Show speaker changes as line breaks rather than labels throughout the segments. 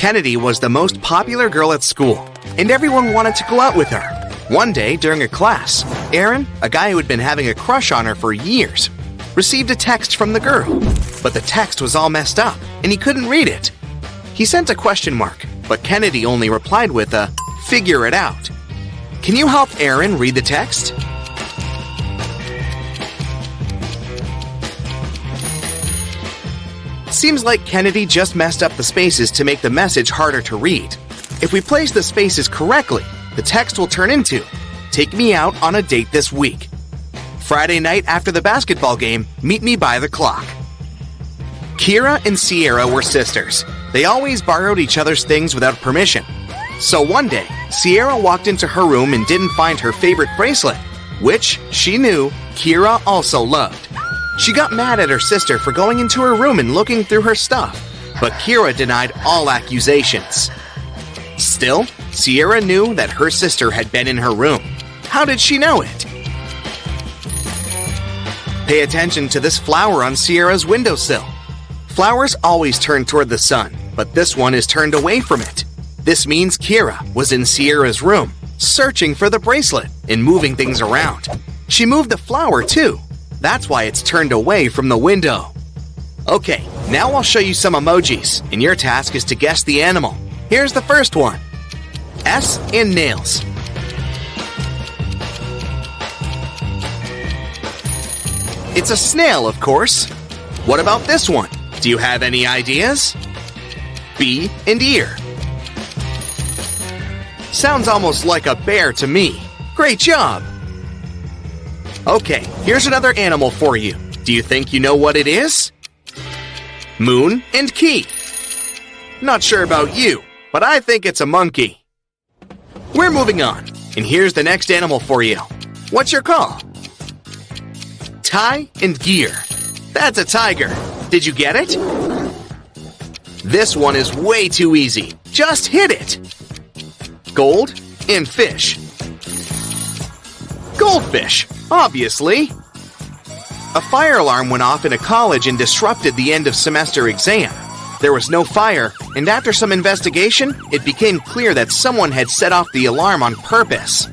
Kennedy was the most popular girl at school, and everyone wanted to go out with her. One day, during a class, Aaron, a guy who had been having a crush on her for years, received a text from the girl. But the text was all messed up, and he couldn't read it. He sent a question mark, but Kennedy only replied with a figure it out. Can you help Aaron read the text? Seems like Kennedy just messed up the spaces to make the message harder to read. If we place the spaces correctly, the text will turn into Take me out on a date this week. Friday night after the basketball game, meet me by the clock. Kira and Sierra were sisters. They always borrowed each other's things without permission. So one day, Sierra walked into her room and didn't find her favorite bracelet, which she knew Kira also loved. She got mad at her sister for going into her room and looking through her stuff, but Kira denied all accusations. Still, Sierra knew that her sister had been in her room. How did she know it? Pay attention to this flower on Sierra's windowsill. Flowers always turn toward the sun, but this one is turned away from it. This means Kira was in Sierra's room, searching for the bracelet and moving things around. She moved the flower too. That's why it's turned away from the window. Okay, now I'll show you some emojis, and your task is to guess the animal. Here's the first one S in nails. It's a snail, of course. What about this one? Do you have any ideas? B and ear. Sounds almost like a bear to me. Great job! Okay, here's another animal for you. Do you think you know what it is? Moon and key. Not sure about you, but I think it's a monkey. We're moving on, and here's the next animal for you. What's your call? Tie and gear. That's a tiger. Did you get it? This one is way too easy. Just hit it. Gold and fish. Goldfish, obviously. A fire alarm went off in a college and disrupted the end of semester exam. There was no fire, and after some investigation, it became clear that someone had set off the alarm on purpose.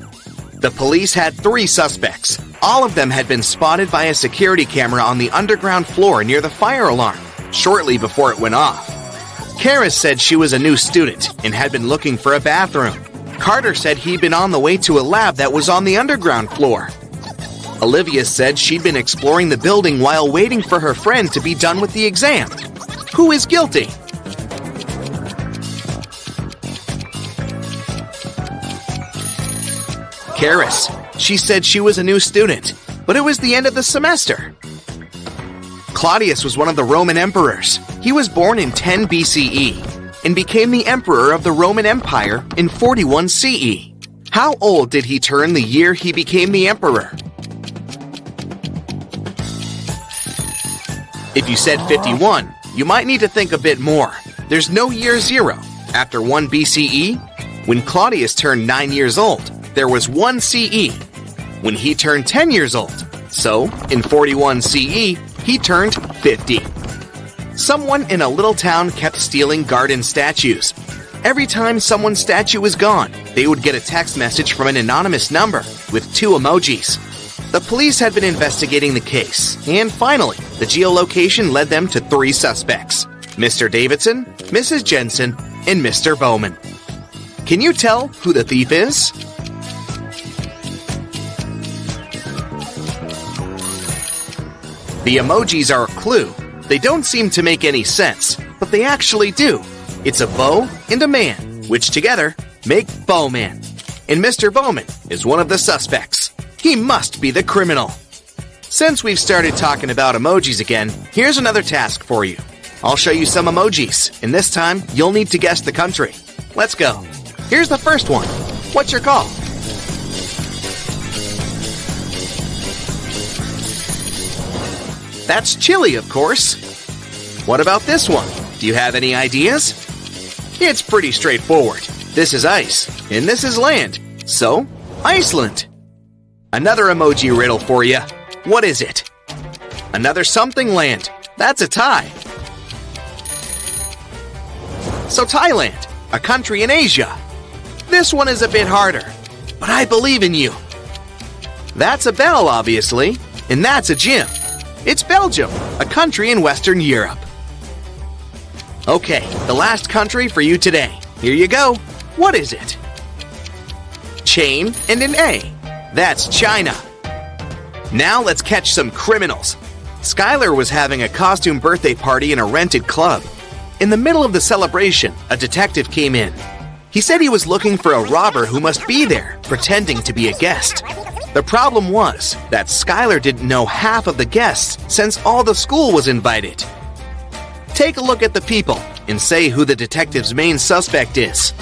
The police had three suspects. All of them had been spotted by a security camera on the underground floor near the fire alarm, shortly before it went off. Karis said she was a new student and had been looking for a bathroom. Carter said he'd been on the way to a lab that was on the underground floor. Olivia said she'd been exploring the building while waiting for her friend to be done with the exam. Who is guilty? Karis. She said she was a new student, but it was the end of the semester. Claudius was one of the Roman emperors. He was born in 10 BCE and became the emperor of the Roman Empire in 41 CE. How old did he turn the year he became the emperor? If you said 51, you might need to think a bit more. There's no year zero. After 1 BCE, when Claudius turned 9 years old, there was 1 CE. When he turned 10 years old, so in 41 CE, he turned 50. Someone in a little town kept stealing garden statues. Every time someone's statue was gone, they would get a text message from an anonymous number with two emojis. The police had been investigating the case, and finally, the geolocation led them to three suspects Mr. Davidson, Mrs. Jensen, and Mr. Bowman. Can you tell who the thief is? The emojis are a clue. They don't seem to make any sense, but they actually do. It's a bow and a man, which together make Bowman. And Mr. Bowman is one of the suspects. He must be the criminal. Since we've started talking about emojis again, here's another task for you. I'll show you some emojis, and this time you'll need to guess the country. Let's go. Here's the first one. What's your call? That's Chile, of course. What about this one? Do you have any ideas? It's pretty straightforward. This is ice, and this is land. So, Iceland. Another emoji riddle for you. What is it? Another something land. That's a tie. So, Thailand, a country in Asia. This one is a bit harder, but I believe in you. That's a bell, obviously, and that's a gym. It's Belgium, a country in Western Europe. Okay, the last country for you today. Here you go. What is it? Chain and an A. That's China. Now let's catch some criminals. Skylar was having a costume birthday party in a rented club. In the middle of the celebration, a detective came in. He said he was looking for a robber who must be there, pretending to be a guest. The problem was that Skylar didn't know half of the guests since all the school was invited. Take a look at the people and say who the detective's main suspect is.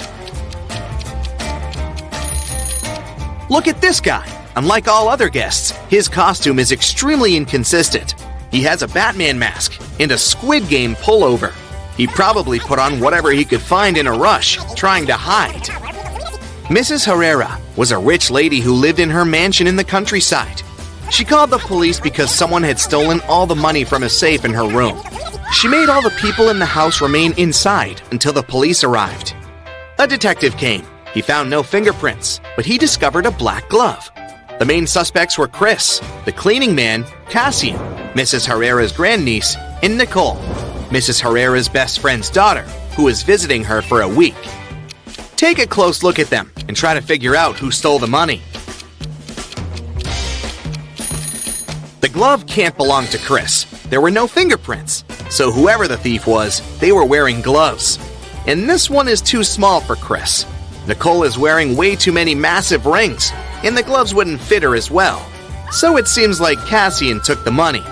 Look at this guy. Unlike all other guests, his costume is extremely inconsistent. He has a Batman mask and a Squid Game pullover. He probably put on whatever he could find in a rush, trying to hide. Mrs. Herrera was a rich lady who lived in her mansion in the countryside. She called the police because someone had stolen all the money from a safe in her room. She made all the people in the house remain inside until the police arrived. A detective came. He found no fingerprints, but he discovered a black glove. The main suspects were Chris, the cleaning man, Cassian, Mrs. Herrera's grandniece, and Nicole, Mrs. Herrera's best friend's daughter, who was visiting her for a week. Take a close look at them and try to figure out who stole the money. The glove can't belong to Chris. There were no fingerprints. So whoever the thief was, they were wearing gloves. And this one is too small for Chris. Nicole is wearing way too many massive rings, and the gloves wouldn't fit her as well. So it seems like Cassian took the money.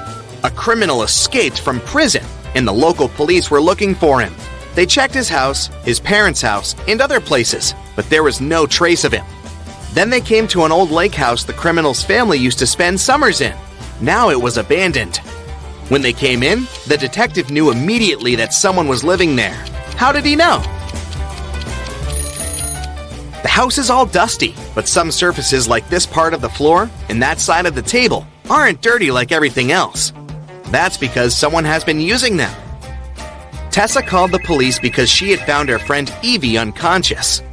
A criminal escaped from prison, and the local police were looking for him. They checked his house, his parents' house, and other places, but there was no trace of him. Then they came to an old lake house the criminal's family used to spend summers in. Now it was abandoned. When they came in, the detective knew immediately that someone was living there. How did he know? The house is all dusty, but some surfaces like this part of the floor and that side of the table aren't dirty like everything else. That's because someone has been using them. Tessa called the police because she had found her friend Evie unconscious.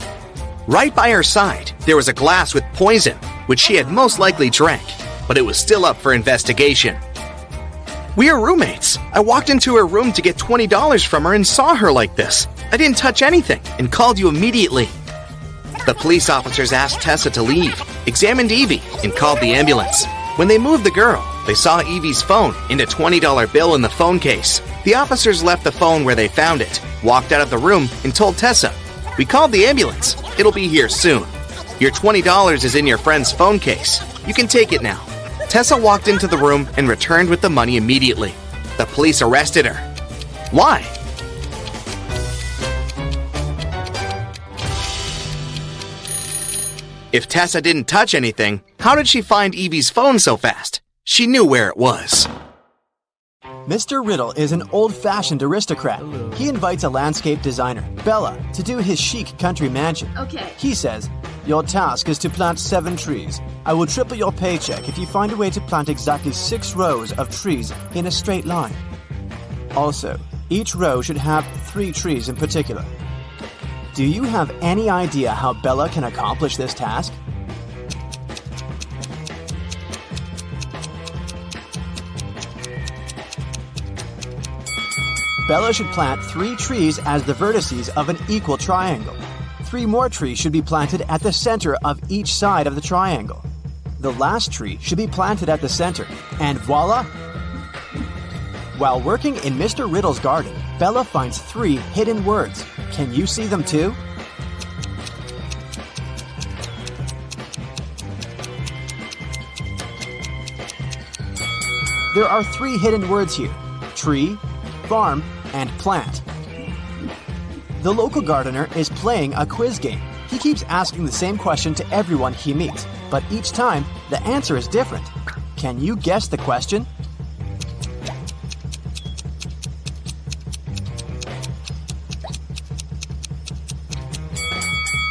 Right by her side, there was a glass with poison, which she had most likely drank, but it was still up for investigation. We are roommates. I walked into her room to get $20 from her and saw her like this. I didn't touch anything and called you immediately. The police officers asked Tessa to leave, examined Evie, and called the ambulance. When they moved the girl, they saw Evie's phone and a $20 bill in the phone case. The officers left the phone where they found it, walked out of the room, and told Tessa, We called the ambulance. It'll be here soon. Your $20 is in your friend's phone case. You can take it now. Tessa walked into the room and returned with the money immediately. The police arrested her. Why? If Tessa didn't touch anything, how did she find Evie's phone so fast? She knew where it was.
Mr. Riddle is an old fashioned aristocrat. He invites a landscape designer, Bella, to do his chic country mansion.
Okay.
He says, Your task is to plant seven trees. I will triple your paycheck if you find a way to plant exactly six rows of trees in a straight line. Also, each row should have three trees in particular. Do you have any idea how Bella can accomplish this task? Bella should plant three trees as the vertices of an equal triangle. Three more trees should be planted at the center of each side of the triangle. The last tree should be planted at the center, and voila! While working in Mr. Riddle's garden, Bella finds three hidden words. Can you see them too? There are three hidden words here tree, farm, and plant. The local gardener is playing a quiz game. He keeps asking the same question to everyone he meets, but each time the answer is different. Can you guess the question?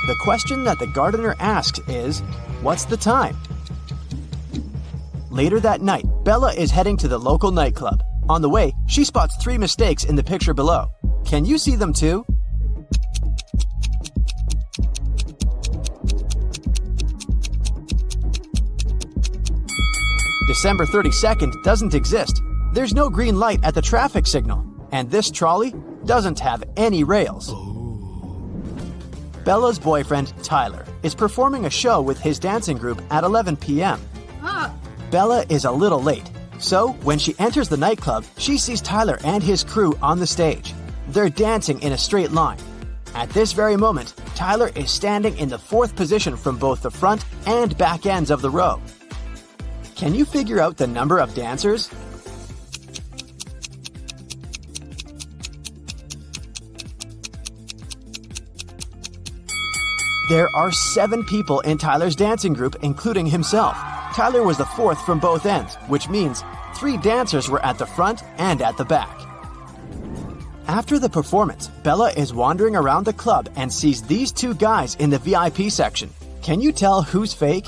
The question that the gardener asks is What's the time? Later that night, Bella is heading to the local nightclub. On the way, she spots three mistakes in the picture below. Can you see them too? December 32nd doesn't exist. There's no green light at the traffic signal, and this trolley doesn't have any rails. Ooh. Bella's boyfriend, Tyler, is performing a show with his dancing group at 11 p.m. Ah. Bella is a little late, so when she enters the nightclub, she sees Tyler and his crew on the stage. They're dancing in a straight line. At this very moment, Tyler is standing in the fourth position from both the front and back ends of the row. Can you figure out the number of dancers? There are seven people in Tyler's dancing group, including himself. Tyler was the fourth from both ends, which means three dancers were at the front and at the back. After the performance, Bella is wandering around the club and sees these two guys in the VIP section. Can you tell who's fake?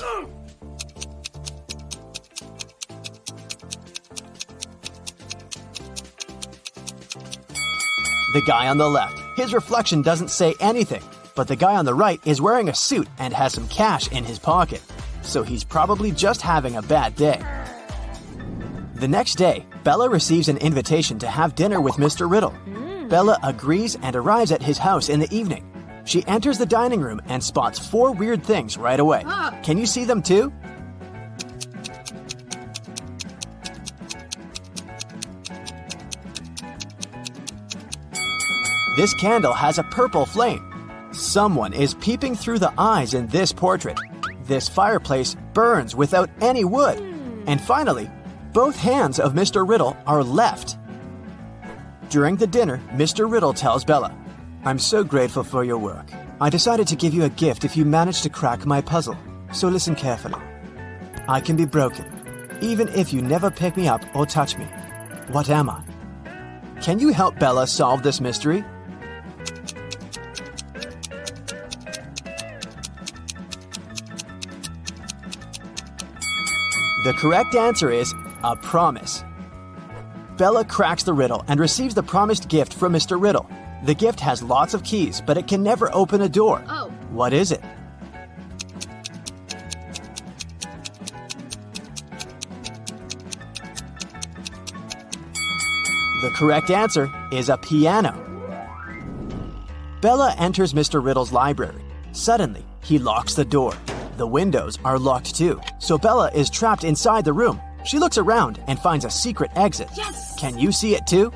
The guy on the left. His reflection doesn't say anything, but the guy on the right is wearing a suit and has some cash in his pocket. So he's probably just having a bad day. The next day, Bella receives an invitation to have dinner with Mr. Riddle. Mm. Bella agrees and arrives at his house in the evening. She enters the dining room and spots four weird things right away. Can you see them too? This candle has a purple flame. Someone is peeping through the eyes in this portrait. This fireplace burns without any wood. Hmm. And finally, both hands of Mr. Riddle are left. During the dinner, Mr. Riddle tells Bella, I'm so grateful for your work. I decided to give you a gift if you manage to crack my puzzle. So listen carefully. I can be broken, even if you never pick me up or touch me. What am I? Can you help Bella solve this mystery? The correct answer is a promise. Bella cracks the riddle and receives the promised gift from Mr. Riddle. The gift has lots of keys, but it can never open a door.
Oh.
What is it? The correct answer is a piano. Bella enters Mr. Riddle's library. Suddenly, he locks the door. The windows are locked too, so Bella is trapped inside the room. She looks around and finds a secret exit.
Yes!
Can you see it too?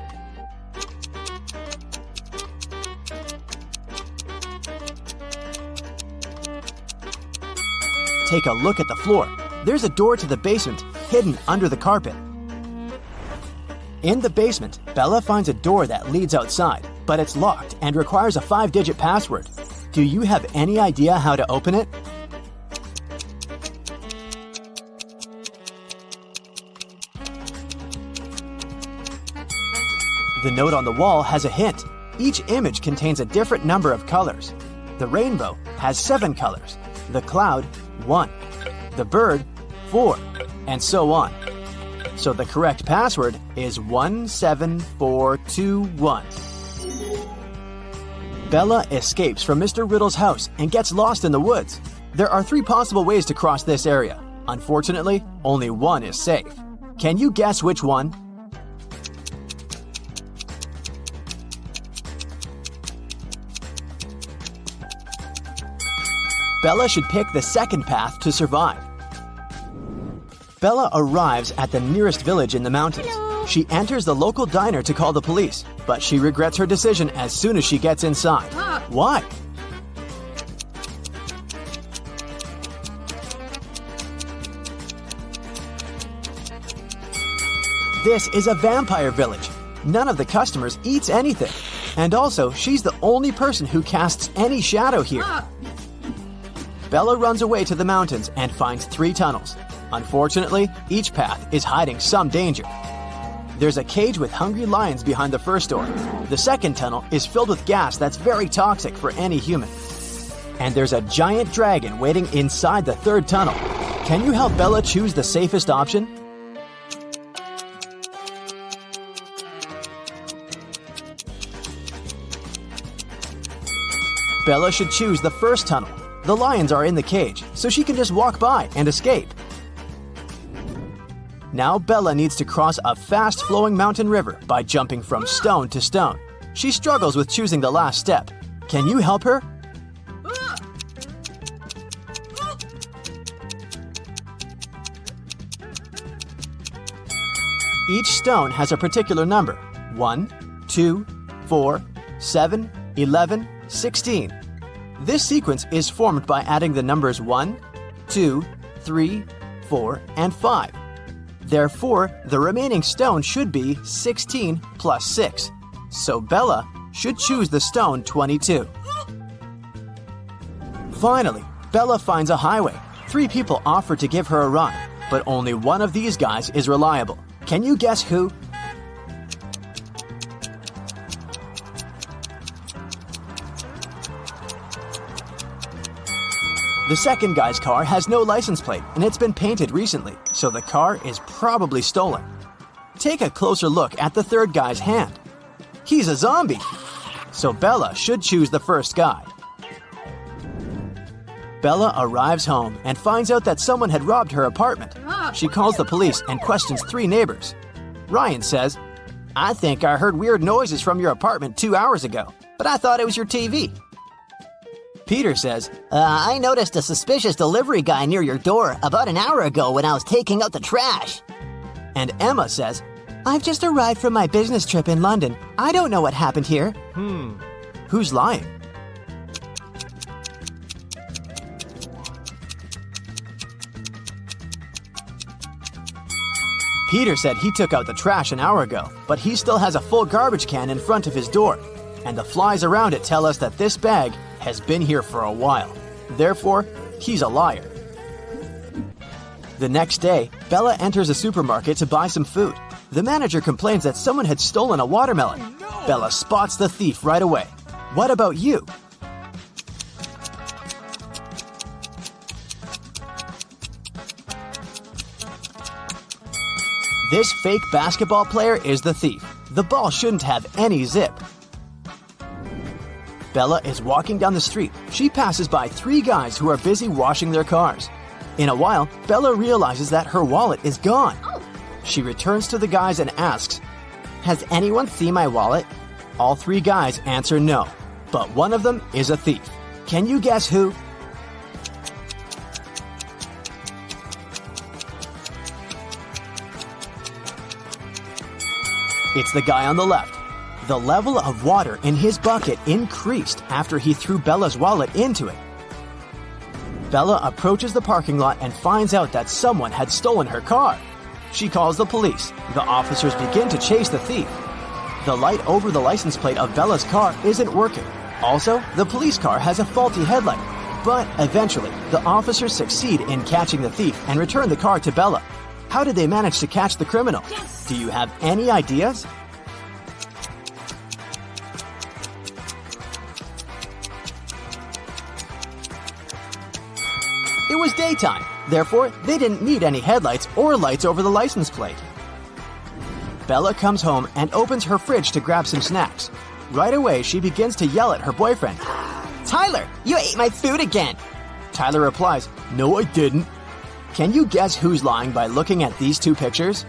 Take a look at the floor. There's a door to the basement hidden under the carpet. In the basement, Bella finds a door that leads outside, but it's locked and requires a five digit password. Do you have any idea how to open it? The note on the wall has a hint. Each image contains a different number of colors. The rainbow has seven colors, the cloud, one, the bird, four, and so on. So the correct password is 17421. Bella escapes from Mr. Riddle's house and gets lost in the woods. There are three possible ways to cross this area. Unfortunately, only one is safe. Can you guess which one? Bella should pick the second path to survive. Bella arrives at the nearest village in the mountains. She enters the local diner to call the police, but she regrets her decision as soon as she gets inside. Why? This is a vampire village. None of the customers eats anything. And also, she's the only person who casts any shadow here. Bella runs away to the mountains and finds three tunnels. Unfortunately, each path is hiding some danger. There's a cage with hungry lions behind the first door. The second tunnel is filled with gas that's very toxic for any human. And there's a giant dragon waiting inside the third tunnel. Can you help Bella choose the safest option? Bella should choose the first tunnel. The lions are in the cage, so she can just walk by and escape. Now Bella needs to cross a fast flowing mountain river by jumping from stone to stone. She struggles with choosing the last step. Can you help her? Each stone has a particular number 1, 2, 4, 7, 11, 16. This sequence is formed by adding the numbers 1, 2, 3, 4, and 5. Therefore, the remaining stone should be 16 plus 6. So Bella should choose the stone 22. Finally, Bella finds a highway. Three people offer to give her a ride, but only one of these guys is reliable. Can you guess who? The second guy's car has no license plate and it's been painted recently, so the car is probably stolen. Take a closer look at the third guy's hand. He's a zombie, so Bella should choose the first guy. Bella arrives home and finds out that someone had robbed her apartment. Oh, she calls the police and questions three neighbors. Ryan says, I think I heard weird noises from your apartment two hours ago, but I thought it was your TV. Peter says,
Uh, I noticed a suspicious delivery guy near your door about an hour ago when I was taking out the trash.
and Emma says, I've just arrived from my business trip in London. I don't know what happened here. Hmm. Who's lying? Peter said he took out the trash an hour ago, but he still has a full garbage can in front of his door. And the flies around it tell us that this bag has been here for a while. Therefore, he's a liar. The next day, Bella enters a supermarket to buy some food. The manager complains that someone had stolen a watermelon. Bella spots the thief right away. What about you? This fake basketball player is the thief. The ball shouldn't have any zip. Bella is walking down the street. She passes by three guys who are busy washing their cars. In a while, Bella realizes that her wallet is gone. She returns to the guys and asks, Has anyone seen my wallet? All three guys answer no, but one of them is a thief. Can you guess who? It's the guy on the left. The level of water in his bucket increased after he threw Bella's wallet into it. Bella approaches the parking lot and finds out that someone had stolen her car. She calls the police. The officers begin to chase the thief. The light over the license plate of Bella's car isn't working. Also, the police car has a faulty headlight. But eventually, the officers succeed in catching the thief and return the car to Bella. How did they manage to catch the criminal? Do you have any ideas? Was daytime, therefore, they didn't need any headlights or lights over the license plate. Bella comes home and opens her fridge to grab some snacks. Right away, she begins to yell at her boyfriend. Tyler, you ate my food again! Tyler replies, No, I didn't. Can you guess who's lying by looking at these two pictures?